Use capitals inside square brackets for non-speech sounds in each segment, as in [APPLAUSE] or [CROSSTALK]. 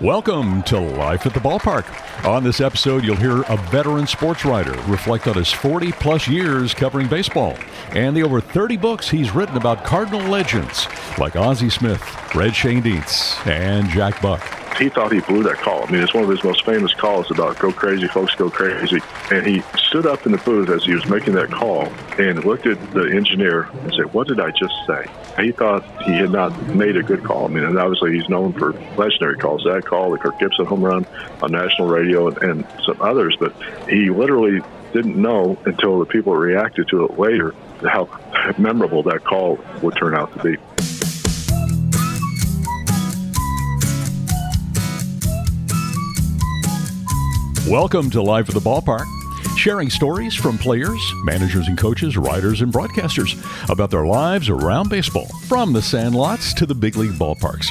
Welcome to Life at the Ballpark. On this episode, you'll hear a veteran sports writer reflect on his 40 plus years covering baseball and the over 30 books he's written about Cardinal legends like Ozzie Smith, Red Shane Schoendienst, and Jack Buck he thought he blew that call. I mean, it's one of his most famous calls about go crazy, folks, go crazy. And he stood up in the booth as he was making that call and looked at the engineer and said, What did I just say? He thought he had not made a good call. I mean, and obviously he's known for legendary calls. That call, the Kirk Gibson home run on national radio, and, and some others. But he literally didn't know until the people reacted to it later how memorable that call would turn out to be. Welcome to Life at the Ballpark, sharing stories from players, managers and coaches, writers and broadcasters about their lives around baseball, from the sandlots to the big league ballparks.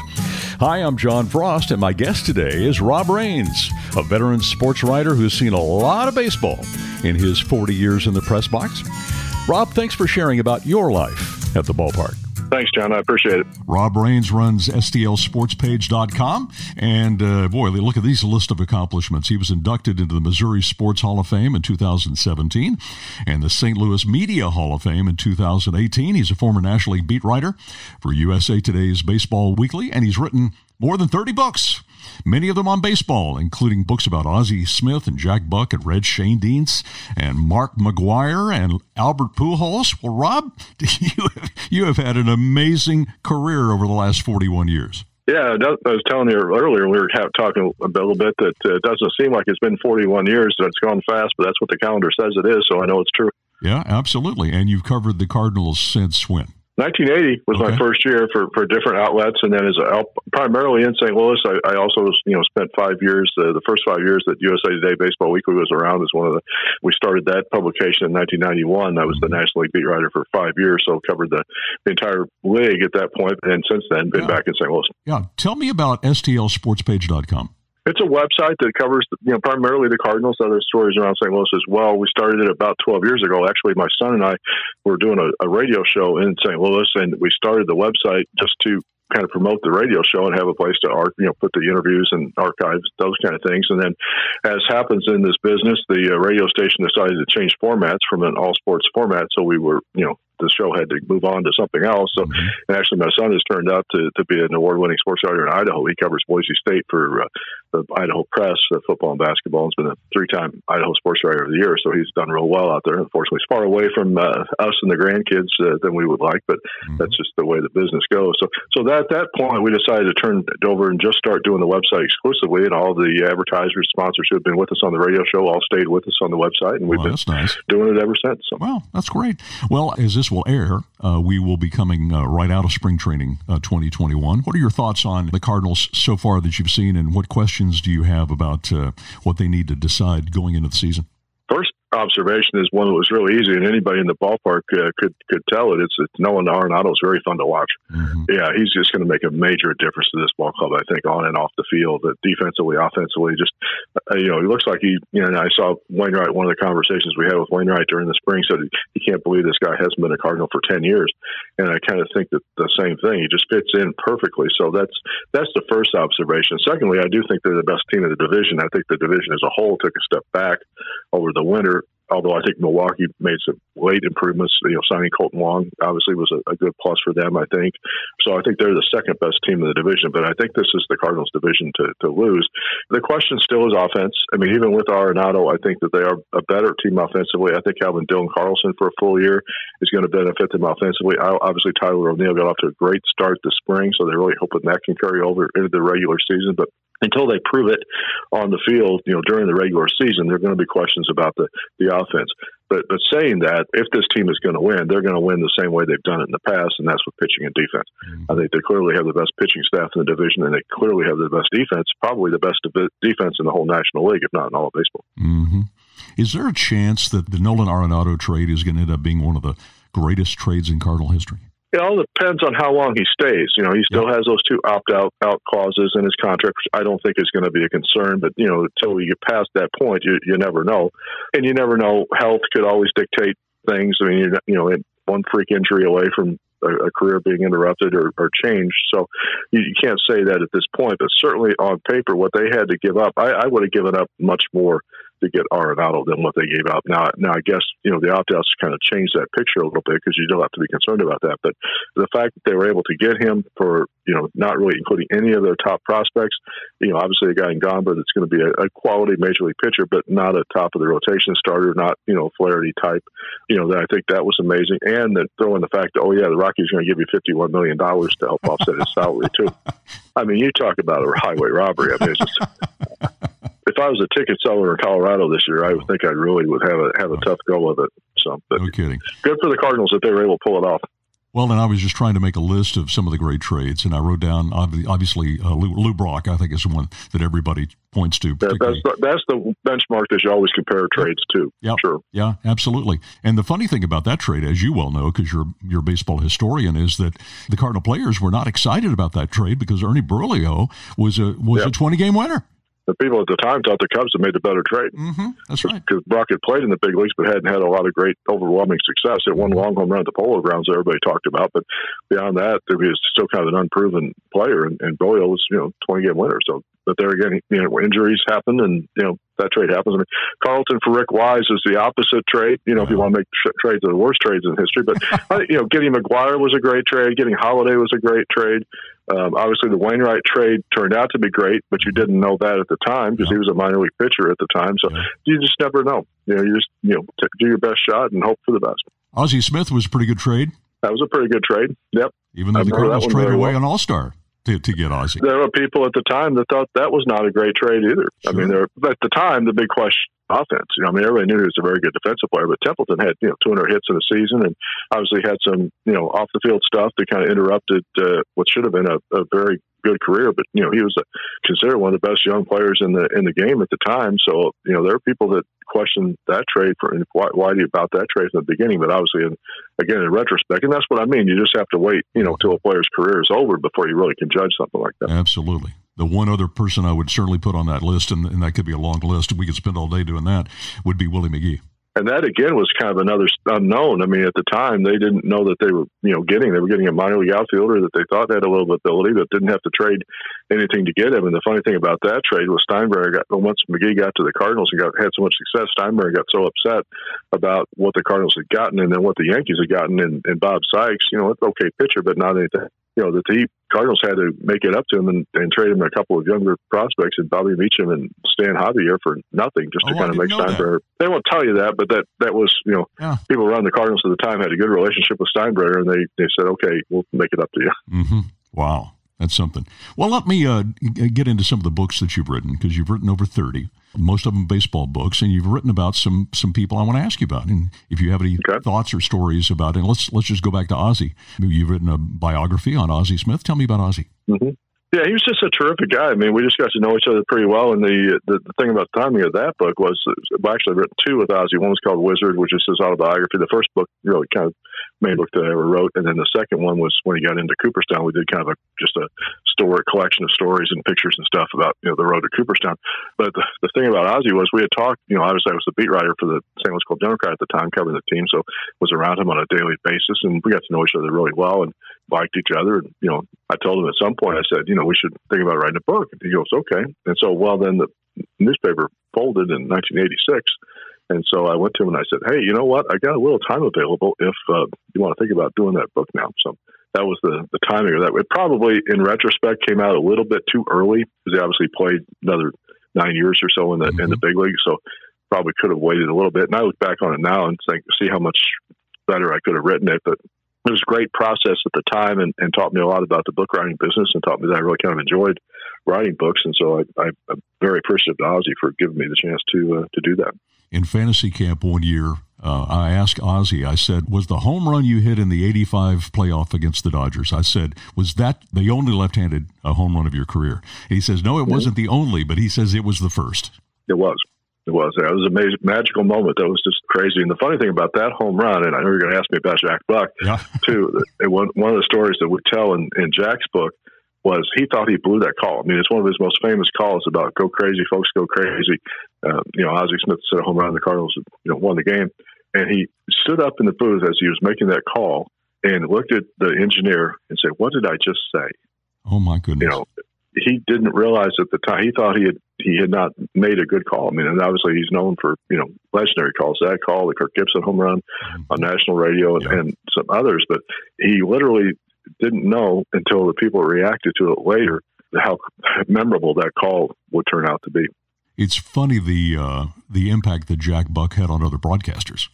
Hi, I'm John Frost, and my guest today is Rob Rains, a veteran sports writer who's seen a lot of baseball in his 40 years in the press box. Rob, thanks for sharing about your life at the ballpark. Thanks, John. I appreciate it. Rob Rains runs STLSportspage.com. And uh, boy, look at these list of accomplishments. He was inducted into the Missouri Sports Hall of Fame in 2017 and the St. Louis Media Hall of Fame in 2018. He's a former National League beat writer for USA Today's Baseball Weekly, and he's written more than 30 books many of them on baseball, including books about Ozzie Smith and Jack Buck and Red Schoendienst and Mark McGwire and Albert Pujols. Well, Rob, [LAUGHS] you have, you have had an amazing career over the last 41 years. Yeah, I was telling you earlier, we were talking a little bit that uh, it doesn't seem like it's been 41 years, that it's gone fast, but that's what the calendar says it is, so I know it's true. Yeah, absolutely. And you've covered the Cardinals since when? 1980 was okay. my first year for, for different outlets, and then as a, primarily in St. Louis, I, I also was you know spent five years. Uh, the first five years that USA Today Baseball Weekly was around is one of the. We started that publication in 1991. I was the National League beat writer for five years, so covered the, the entire league at that point, and since then been yeah. back in St. Louis. Yeah, tell me about STLSportspage.com. It's a website that covers, you know, primarily the Cardinals, other stories around St. Louis as well. We started it about 12 years ago. Actually, my son and I were doing a, a radio show in St. Louis, and we started the website just to kind of promote the radio show and have a place to you know, put the interviews and archives, those kind of things. And then, as happens in this business, the uh, radio station decided to change formats from an all sports format. So we were, you know, the show had to move on to something else. So, mm-hmm. and actually, my son has turned out to, to be an award winning sports writer in Idaho. He covers Boise State for uh, the Idaho Press, uh, football and basketball. He's been a three time Idaho Sports Writer of the Year. So he's done real well out there. Unfortunately, he's far away from uh, us and the grandkids uh, than we would like, but mm-hmm. that's just the way the business goes. So, so that, at that point, we decided to turn it over and just start doing the website exclusively. And all the advertisers, sponsors who have been with us on the radio show all stayed with us on the website. And we've well, been nice. doing it ever since. So. Well, that's great. Well, as this will air, uh, we will be coming uh, right out of spring training uh, 2021. What are your thoughts on the Cardinals so far that you've seen, and what questions do you have about uh, what they need to decide going into the season? Observation is one that was really easy, and anybody in the ballpark uh, could could tell it. It's, it's Nolan Arenado is very fun to watch. Mm-hmm. Yeah, he's just going to make a major difference to this ball club. I think on and off the field, uh, defensively, offensively, just uh, you know, he looks like he. You know, I saw Wainwright. One of the conversations we had with Wainwright during the spring said he can't believe this guy hasn't been a Cardinal for ten years, and I kind of think that the same thing. He just fits in perfectly. So that's that's the first observation. Secondly, I do think they're the best team in the division. I think the division as a whole took a step back over the winter although I think Milwaukee made some late improvements, you know, signing Kolten Wong obviously was a, a, good plus for them, I think. So I think they're the second best team in the division, but I think this is the Cardinals' division to, to lose. The question still is offense. I mean, even with Arenado, I think that they are a better team offensively. I think having Dylan Carlson for a full year is going to benefit them offensively. Obviously, Tyler O'Neill got off to a great start this spring, so they're really hoping that can carry over into the regular season. But until they prove it on the field, you know, during the regular season, there are going to be questions about the, the offense. But but saying that, if this team is going to win, they're going to win the same way they've done it in the past, and that's with pitching and defense. Mm-hmm. I think they clearly have the best pitching staff in the division, and they clearly have the best defense, probably the best defense in the whole National League, if not in all of baseball. Mm-hmm. Is there a chance that the Nolan Arenado trade is going to end up being one of the greatest trades in Cardinal history? It all depends on how long he stays. You know, he still has those two opt out out clauses in his contract, which I don't think is going to be a concern. But you know, until we get past that point, you you never know, and you never know. Health could always dictate things. I mean, you know, one freak injury away from a, a career being interrupted or, or changed. So you, you, can't say that at this point, but certainly on paper, what they had to give up, I, I would have given up much more to get Arenado than what they gave up. Now, now I guess you know the opt-outs kind of changed that picture a little bit because you don't have to be concerned about that. But the fact that they were able to get him for you know not really including any of their top prospects, you know, obviously a guy in Gomber that's going to be a, a quality major league pitcher, but not a top of the rotation starter, not you know Flaherty type. You know, that I think that was amazing, and that throwing the fact that oh yeah, the Rockies are going to give you fifty-one million dollars to help offset his salary too. [LAUGHS] I mean, you talk about a highway robbery. I mean, it's just if I was a ticket seller in Colorado this year, I would think I really would have a have a tough go of it. So, no kidding. Good for the Cardinals that they were able to pull it off. Well, and I was just trying to make a list of some of the great trades, and I wrote down obviously uh, Lou, Lou, Brock. I think is the one that everybody points to. That, that's, the, that's the benchmark that you always compare trades to. Yeah, sure. Yeah, absolutely. And the funny thing about that trade, as you well know, because you're you're a baseball historian, is that the Cardinal players were not excited about that trade because Ernie Broglio was a was yep. a twenty game winner the people at the time thought the Cubs had made the better trade. Mm-hmm. That's right. Because Brock had played in the big leagues, but hadn't had a lot of great, overwhelming success. It won long home run at the Polo Grounds that everybody talked about, but beyond that, he was still kind of an unproven player. And, and Broglio was, you know, twenty game winner. So, but there again, you know, injuries happen, and you know that trade happens. I mean, Carlton for Rick Wise is the opposite trade. You know, if you want to make tra- trades are the worst trades in history, but [LAUGHS] you know, getting McGwire was a great trade. Getting Holliday was a great trade. Um, obviously, the Wainwright trade turned out to be great, but you didn't know that at the time because he was a minor league pitcher at the time. So you just never know. You know, you just you know t- do your best shot and hope for the best. Ozzie Smith was a pretty good trade. That was a pretty good trade. Yep. Even though the Cardinals traded away well. an All Star to, to get Ozzie. There were people at the time that thought that was not a great trade either. Sure. I mean, there at the time the big question offense. You know, I mean, everybody knew he was a very good defensive player, but Templeton had you know 200 hits in a season, and obviously had some you know off the field stuff that kind of interrupted uh, what should have been a, a very good career. But you know, he was a, considered one of the best young players in the in the game at the time. So you know, there are people that question that trade for why, why do you about that trade in the beginning. But obviously, in, again, in retrospect, and that's what I mean. You just have to wait, you know, till a player's career is over before you really can judge something like that. Absolutely. The one other person I would certainly put on that list, and, and that could be a long list, we could spend all day doing that, would be Willie McGee and that again was kind of another unknown. I mean, at the time they didn't know that they were, you know, getting they were getting a minor league outfielder that they thought had a little ability, but didn't have to trade anything to get him. And the funny thing about that trade was Steinbrenner got once McGee got to the Cardinals and got had so much success, Steinbrenner got so upset about what the Cardinals had gotten and then what the Yankees had gotten and, in Bob Sykes. You know, okay pitcher, but not anything you know, the the Cardinals had to make it up to him and, and trade him a couple of younger prospects and Bobby Meacham and Stan Javier for nothing just to oh, kind of make Steinbrenner. They won't tell you that, but that that was you know yeah. people around the Cardinals at the time had a good relationship with Steinbrenner and they they said okay we'll make it up to you. Mm-hmm. Wow. That's something. Well, let me uh, get into some of the books that you've written because you've written over 30, most of them baseball books, and you've written about some some people I want to ask you about. And if you have any okay. thoughts or stories about it, let's let's just go back to Ozzie. You've written a biography on Ozzie Smith. Tell me about Ozzie. Mm-hmm. Yeah, he was just a terrific guy. I mean, we just got to know each other pretty well. And the the, the thing about the timing of that book was, well, actually, I've written two with Ozzie. One was called Wizard, which is his autobiography. The first book really kind of main book that I ever wrote, and then the second one was when he got into Cooperstown. We did kind of a just a story collection of stories and pictures and stuff about you know the road to Cooperstown. But the, the thing about Ozzie was we had talked. You know, obviously I was the beat writer for the St. Louis Globe-Democrat at the time, covering the team, so was around him on a daily basis, and we got to know each other really well and liked each other. And you know, I told him at some point, I said, you know, we should think about writing a book. And he goes, okay. And so, well, then the newspaper folded in 1986 and so I went to him and I said, "Hey, you know what? I got a little time available if uh, you want to think about doing that book now." So that was the the timing of that. It probably, in retrospect, came out a little bit too early because he obviously played another nine years or so in the mm-hmm. in the mm-hmm. big league. So probably could have waited a little bit. And I look back on it now and think, see how much better I could have written it. But it was a great process at the time and, and taught me a lot about the book writing business and taught me that I really kind of enjoyed writing books. And so I, am very appreciative to Ozzie for giving me the chance to uh, to do that in fantasy camp one year, uh, I asked Ozzie, I said, was the home run you hit in the 85 playoff against the Dodgers? I said, was that the only left handed uh, home run of your career? He says, no, it wasn't the only, but he says it was the first. It was. It was. It was a major, magical moment. That was just crazy. And the funny thing about that home run, and I know you're going to ask me about Jack Buck, yeah. too. It, one, one of the stories that we tell in, in Jack's book was he thought he blew that call. I mean, it's one of his most famous calls about go crazy, folks, go crazy. Uh, you know, Ozzie Smith set a home run, the Cardinals, you know, won the game, and he stood up in the booth as he was making that call, and looked at the engineer and said, "What did I just say?" Oh my goodness! You know, he didn't realize at the time. He thought he had he had not made a good call. I mean, and obviously he's known for you know legendary calls. That call, the Kirk Gibson home run mm-hmm. on national radio, and, yeah. and some others. But he literally didn't know until the people reacted to it later how memorable that call would turn out to be. It's funny the uh, the impact that Jack Buck had on other broadcasters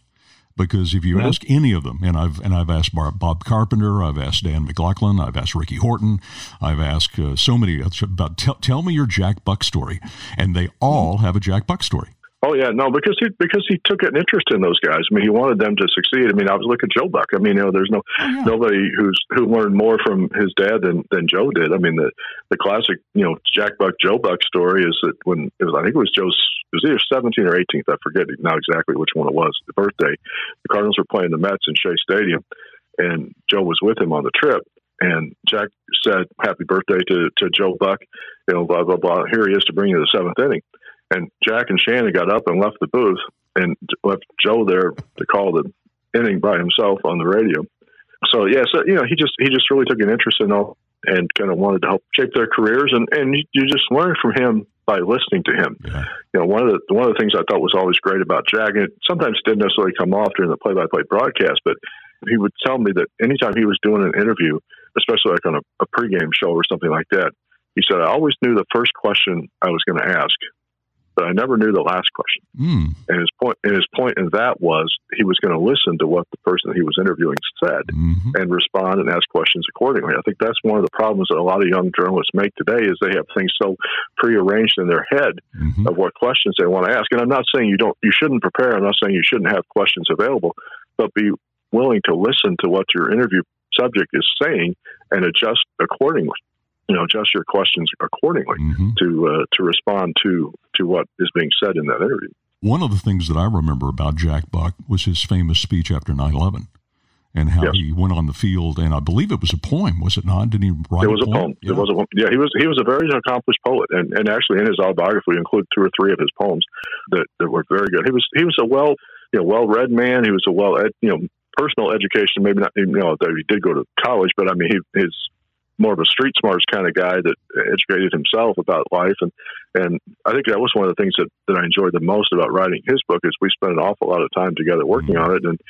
because if you mm-hmm. ask any of them, and I've and I've asked Bob Carpenter, I've asked Dan McLaughlin, I've asked Ricky Horton, I've asked uh, so many about tell, tell me your Jack Buck story, and they all have a Jack Buck story. Oh yeah, no, because he because he took an interest in those guys. I mean, he wanted them to succeed. I mean, I was looking at Joe Buck. I mean, you know, there's no yeah. nobody who's who learned more from his dad than than Joe did. I mean, the the classic, you know, Jack Buck Joe Buck story is that when it was, I think it was Joe's, it was either 17th or 18th, I forget now exactly which one it was. The birthday, the Cardinals were playing the Mets in Shea Stadium, and Joe was with him on the trip. And Jack said, "Happy birthday to to Joe Buck," you know, blah blah blah. Here he is to bring you the seventh inning. And Jack and Shannon got up and left the booth and left Joe there to call the inning by himself on the radio. So yeah, so you know, he just he just really took an interest in all and kind of wanted to help shape their careers, and and you just learn from him by listening to him. Yeah. You know, one of the one of the things I thought was always great about Jack, and it sometimes didn't necessarily come off during the play-by-play broadcast, but he would tell me that anytime he was doing an interview, especially like on a, a pregame show or something like that, he said, "I always knew the first question I was going to ask." But I never knew the last question. Mm. And his point, and his point in that was he was going to listen to what the person he was interviewing said mm-hmm. and respond and ask questions accordingly. I think that's one of the problems that a lot of young journalists make today is they have things so prearranged in their head mm-hmm. of what questions they want to ask. And I'm not saying you don't, you shouldn't prepare. I'm not saying you shouldn't have questions available, but be willing to listen to what your interview subject is saying and adjust accordingly you know adjust your questions accordingly mm-hmm. to uh, to respond to to what is being said in that interview. One of the things that I remember about Jack Buck was his famous speech after 9/11 and how yes. he went on the field and I believe it was a poem was it not did he write it was a poem, poem. Yeah. it was a poem. yeah he was he was a very accomplished poet and, and actually in his autobiography we include two or three of his poems that, that were very good he was he was a well you know well read man he was a well ed, you know personal education maybe not you know he did go to college but I mean he his more of a street smarts kind of guy that educated himself about life and and I think that was one of the things that, that I enjoyed the most about writing his book is we spent an awful lot of time together working mm-hmm. on it and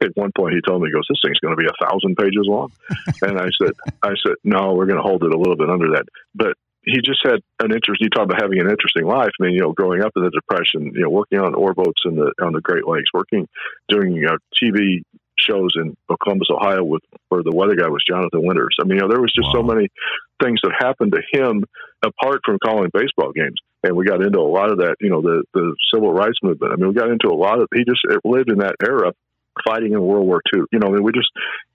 at one point he told me he goes this thing's going to be a thousand pages long [LAUGHS] and I said I said no we're going to hold it a little bit under that but he just had an interest. You talk about having an interesting life. I mean, you know, growing up in the Depression, you know, working on ore boats in the on the Great Lakes, working doing you know, TV shows in Columbus, Ohio, with where the weather guy was Jonathan Winters. I mean, you know, there was just wow. so many things that happened to him apart from calling baseball games, and we got into a lot of that. You know, the the civil rights movement. I mean, we got into a lot of. He just lived in that era, fighting in World War II. You know, I mean, we just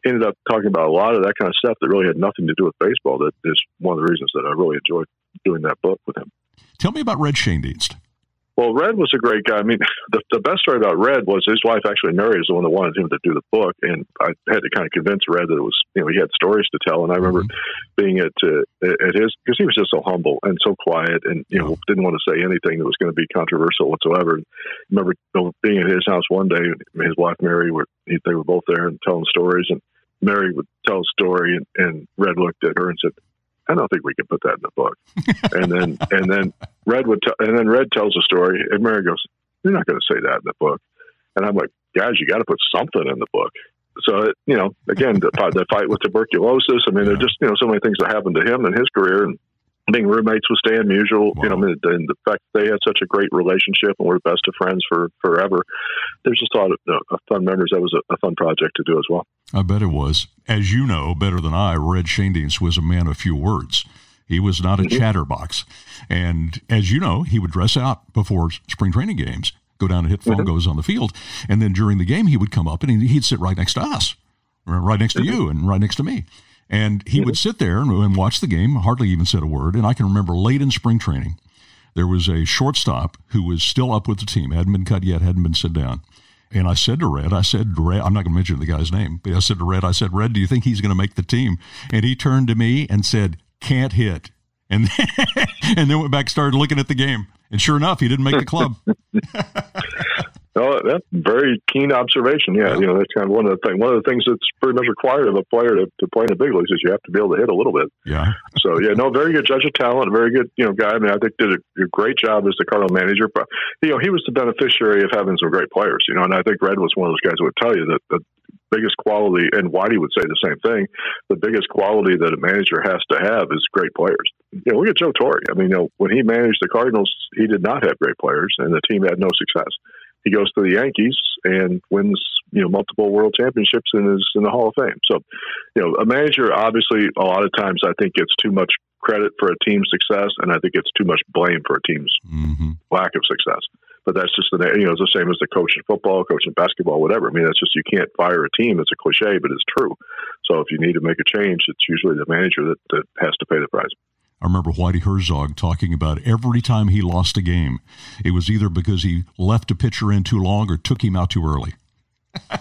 ended up talking about a lot of that kind of stuff that really had nothing to do with baseball. That is one of the reasons that I really enjoyed doing that book with him. Tell me about Red Schoendienst. Well, Red was a great guy. I mean, [LAUGHS] the, the best story about Red was his wife actually Mary is the one that wanted him to do the book, and I had to kind of convince Red that it was you know he had stories to tell. And I remember mm-hmm. being at uh, at his because he was just so humble and so quiet, and you know didn't want to say anything that was going to be controversial whatsoever. And I remember being at his house one day, and his wife Mary were they were both there and telling stories, and Mary would tell a story, and, and Red looked at her and said, I don't think we can put that in the book. and then and then Red would t- and then Red tells a story, and Mary goes, "You're not going to say that in the book." And I'm like, "Guys, you got to put something in the book." So it, you know, again, the, the fight with tuberculosis. I mean, yeah. there just you know so many things that happened to him in his career, and being roommates with Stan Musial, wow. you know, and the fact they had such a great relationship and were the best of friends for forever. There's just a lot of, uh, fun memories. That was a, a, fun project to do as well. I bet it was. As you know better than I, Red Schoendienst was a man of few words. He was not a mm-hmm. chatterbox. And as you know, he would dress out before spring training games, go down and hit phone mm-hmm. goes on the field. And then during the game, he would come up and he'd sit right next to us, right next to mm-hmm. you and right next to me. And he would sit there and watch the game, hardly even said a word. And I can remember late in spring training, there was a shortstop who was still up with the team, hadn't been cut yet, hadn't been sit down. And I said to Red, I said, Red, I'm not going to mention the guy's name, but I said to Red, I said, Red, do you think he's going to make the team? And he turned to me and said, can't hit. And [LAUGHS] then, and then went back, started looking at the game. And sure enough, he didn't make the club. [LAUGHS] Oh, that's very keen observation. Yeah, yeah, you know that's kind of one of the things. One of the things that's pretty much required of a player to, to play in the big leagues is you have to be able to hit a little bit. Yeah. So yeah, no, very good judge of talent, very good you know guy. I mean, I think did a, a great job as the Cardinal manager. But you know, he was the beneficiary of having some great players. You know, and I think Red was one of those guys who would tell you that the biggest quality, and Whitey would say the same thing. The biggest quality that a manager has to have is great players. You know, look at Joe Torre. I mean, you know, when he managed the Cardinals, he did not have great players, and the team had no success he goes to the Yankees and wins, you know, multiple world championships and is in the Hall of Fame. So, you know, a manager obviously a lot of times I think gets too much credit for a team's success, and I think it's too much blame for a team's mm-hmm. lack of success. But that's just the you know it's the same as the coach in football, coach in basketball, whatever. I mean, that's just you can't fire a team. It's a cliche, but it's true. So if you need to make a change, it's usually the manager that, that has to pay the price. I remember Whitey Herzog talking about every time he lost a game, it was either because he left a pitcher in too long or took him out too early. [LAUGHS]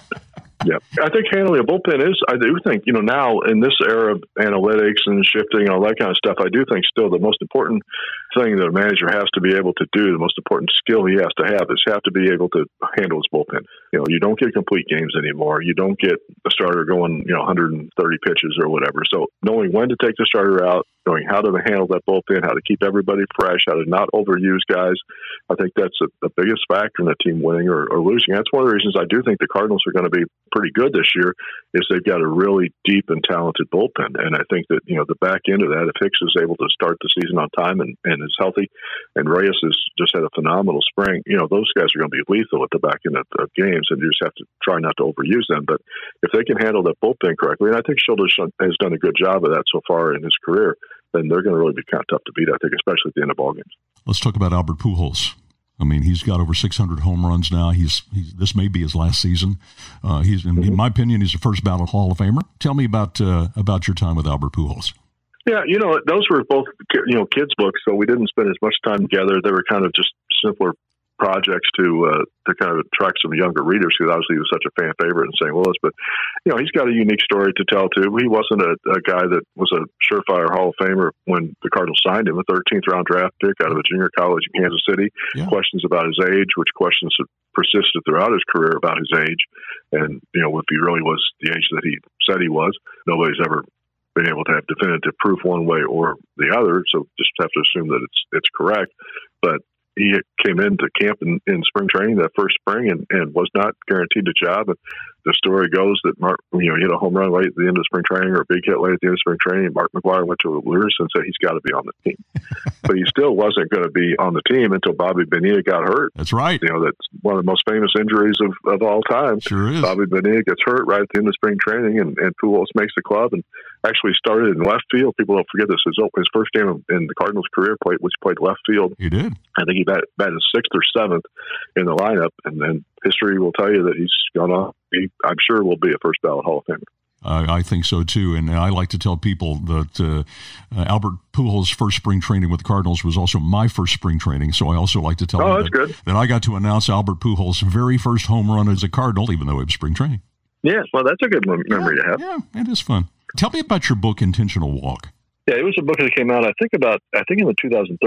yeah, I think handling a bullpen is. I do think you know now in this era of analytics and shifting and all that kind of stuff. I do think still the most important thing that a manager has to be able to do, the most important skill he has to have, is have to be able to handle his bullpen. You know, you don't get complete games anymore. You don't get a starter going you know 130 pitches or whatever. So knowing when to take the starter out, knowing how to handle that bullpen, how to keep everybody fresh, how to not overuse guys, I think that's a, the biggest factor in a team winning or, or losing. That's one of the reasons I do think the Cardinals are going to be pretty good this year is they've got a really deep and talented bullpen. And I think that, you know, the back end of that, if Hicks is able to start the season on time and, and is healthy, and Reyes has just had a phenomenal spring, you know, those guys are going to be lethal at the back end of, of games, and you just have to try not to overuse them. But if they can handle that bullpen correctly, and I think Childress has done a good job of that so far in his career, then they're going to really be kind of tough to beat, I think, especially at the end of ball games. Let's talk about Albert Pujols. I mean, he's got over 600 home runs now. He's, he's this may be his last season. Uh, he's, in, in, my opinion, he's the first ballot Hall of Famer. Tell me about uh, about your time with Albert Pujols. Yeah, you know, those were both you know kids' books, so we didn't spend as much time together. They were kind of just simpler projects to uh, to kind of attract some younger readers because obviously he was such a fan favorite in St. Louis. But you know, he's got a unique story to tell too. He wasn't a, a guy that was a surefire Hall of Famer when the Cardinals signed him, a 13th round draft pick out of a junior college in Kansas City. Yeah. Questions about his age, which questions persisted throughout his career about his age, and you know if he really was the age that he said he was. Nobody's ever been able to have definitive proof one way or the other, so just have to assume that it's it's correct. But he came into camp in, in spring training that first spring and, and was not guaranteed a job. And the story goes that Mark, you know, he hit a home run late at the end of spring training or a big hit late at the end of spring training. And Mark McGwire went to the Lewis and said he's got to be on the team, [LAUGHS] but he still wasn't going to be on the team until Bobby Bonilla got hurt. That's right. You know, that's one of the most famous injuries of, of all time. Sure is. Bobby Bonilla gets hurt right at the end of spring training, and, and Pujols makes the club and actually started in left field. People don't forget this. His, his first game in the Cardinals' career played was played left field. He did. I think he batted, batted sixth or seventh in the lineup, and then history will tell you that he's gone on. He, I'm sure will be a first ballot Hall of Famer. Uh, I think so too, and I like to tell people that uh, uh, Albert Pujols' first spring training with the Cardinals was also my first spring training. So I also like to tell oh, that, that, I got to announce Albert Pujols' very first home run as a Cardinal, even though it was spring training. Yeah, well, that's a good memory yeah, to have. Yeah, it is fun. Tell me about your book, Intentional Walk. Yeah, it was a book that came out. I think about I think in the 2013,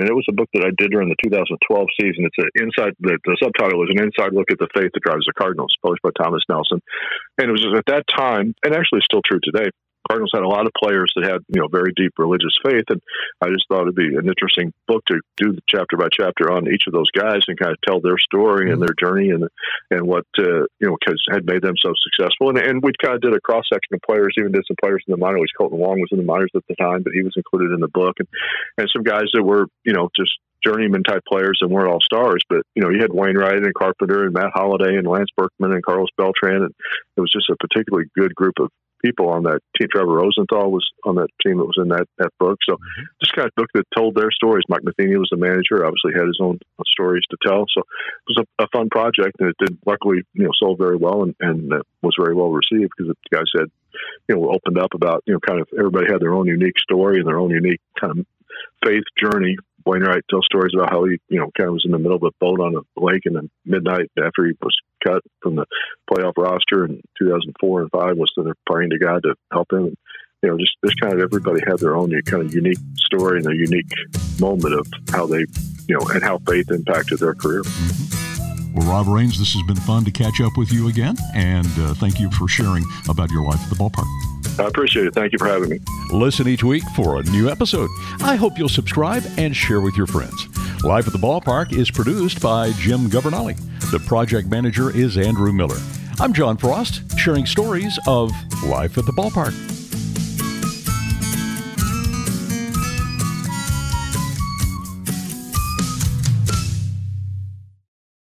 and it was a book that I did during the 2012 season. It's an inside. The, the subtitle was an inside look at the faith that drives the Cardinals, published by Thomas Nelson, and it was at that time, and actually still true today. Cardinals had a lot of players that had you know very deep religious faith, and I just thought it'd be an interesting book to do chapter by chapter on each of those guys and kind of tell their story and their journey and and what uh, you know cause had made them so successful. And and we kind of did a cross section of players, even did some players in the minor leagues. Kolten Wong was in the minors at the time, but he was included in the book, and and some guys that were you know just journeyman type players and weren't all stars, but you know, you had Wainwright and Carpenter and Matt Holliday and Lance Berkman and Carlos Beltran, and it was just a particularly good group of people on that team. Trevor Rosenthal was on that team that was in that, that book. So mm-hmm. just kind of book that told their stories. Mike Matheny was the manager, obviously had his own stories to tell. So it was a, a fun project and it did luckily, you know, sold very well and, and uh, was very well received because the guy said, you know, opened up about, you know, kind of everybody had their own unique story and their own unique kind of faith journey Wainwright tells stories about how he, you know, kind of was in the middle of a boat on a lake in the midnight after he was cut from the playoff roster in 2004 and five was there praying to God to help him. You know, just, just kind of everybody had their own kind of unique story and a unique moment of how they, you know, and how faith impacted their career. Mm-hmm. Well, Rob Rains, this has been fun to catch up with you again, and uh, thank you for sharing about your life at the ballpark. I appreciate it. Thank you for having me. Listen each week for a new episode. I hope you'll subscribe and share with your friends. Life at the Ballpark is produced by Jim Governale. The project manager is Andrew Miller. I'm John Frost, sharing stories of life at the ballpark.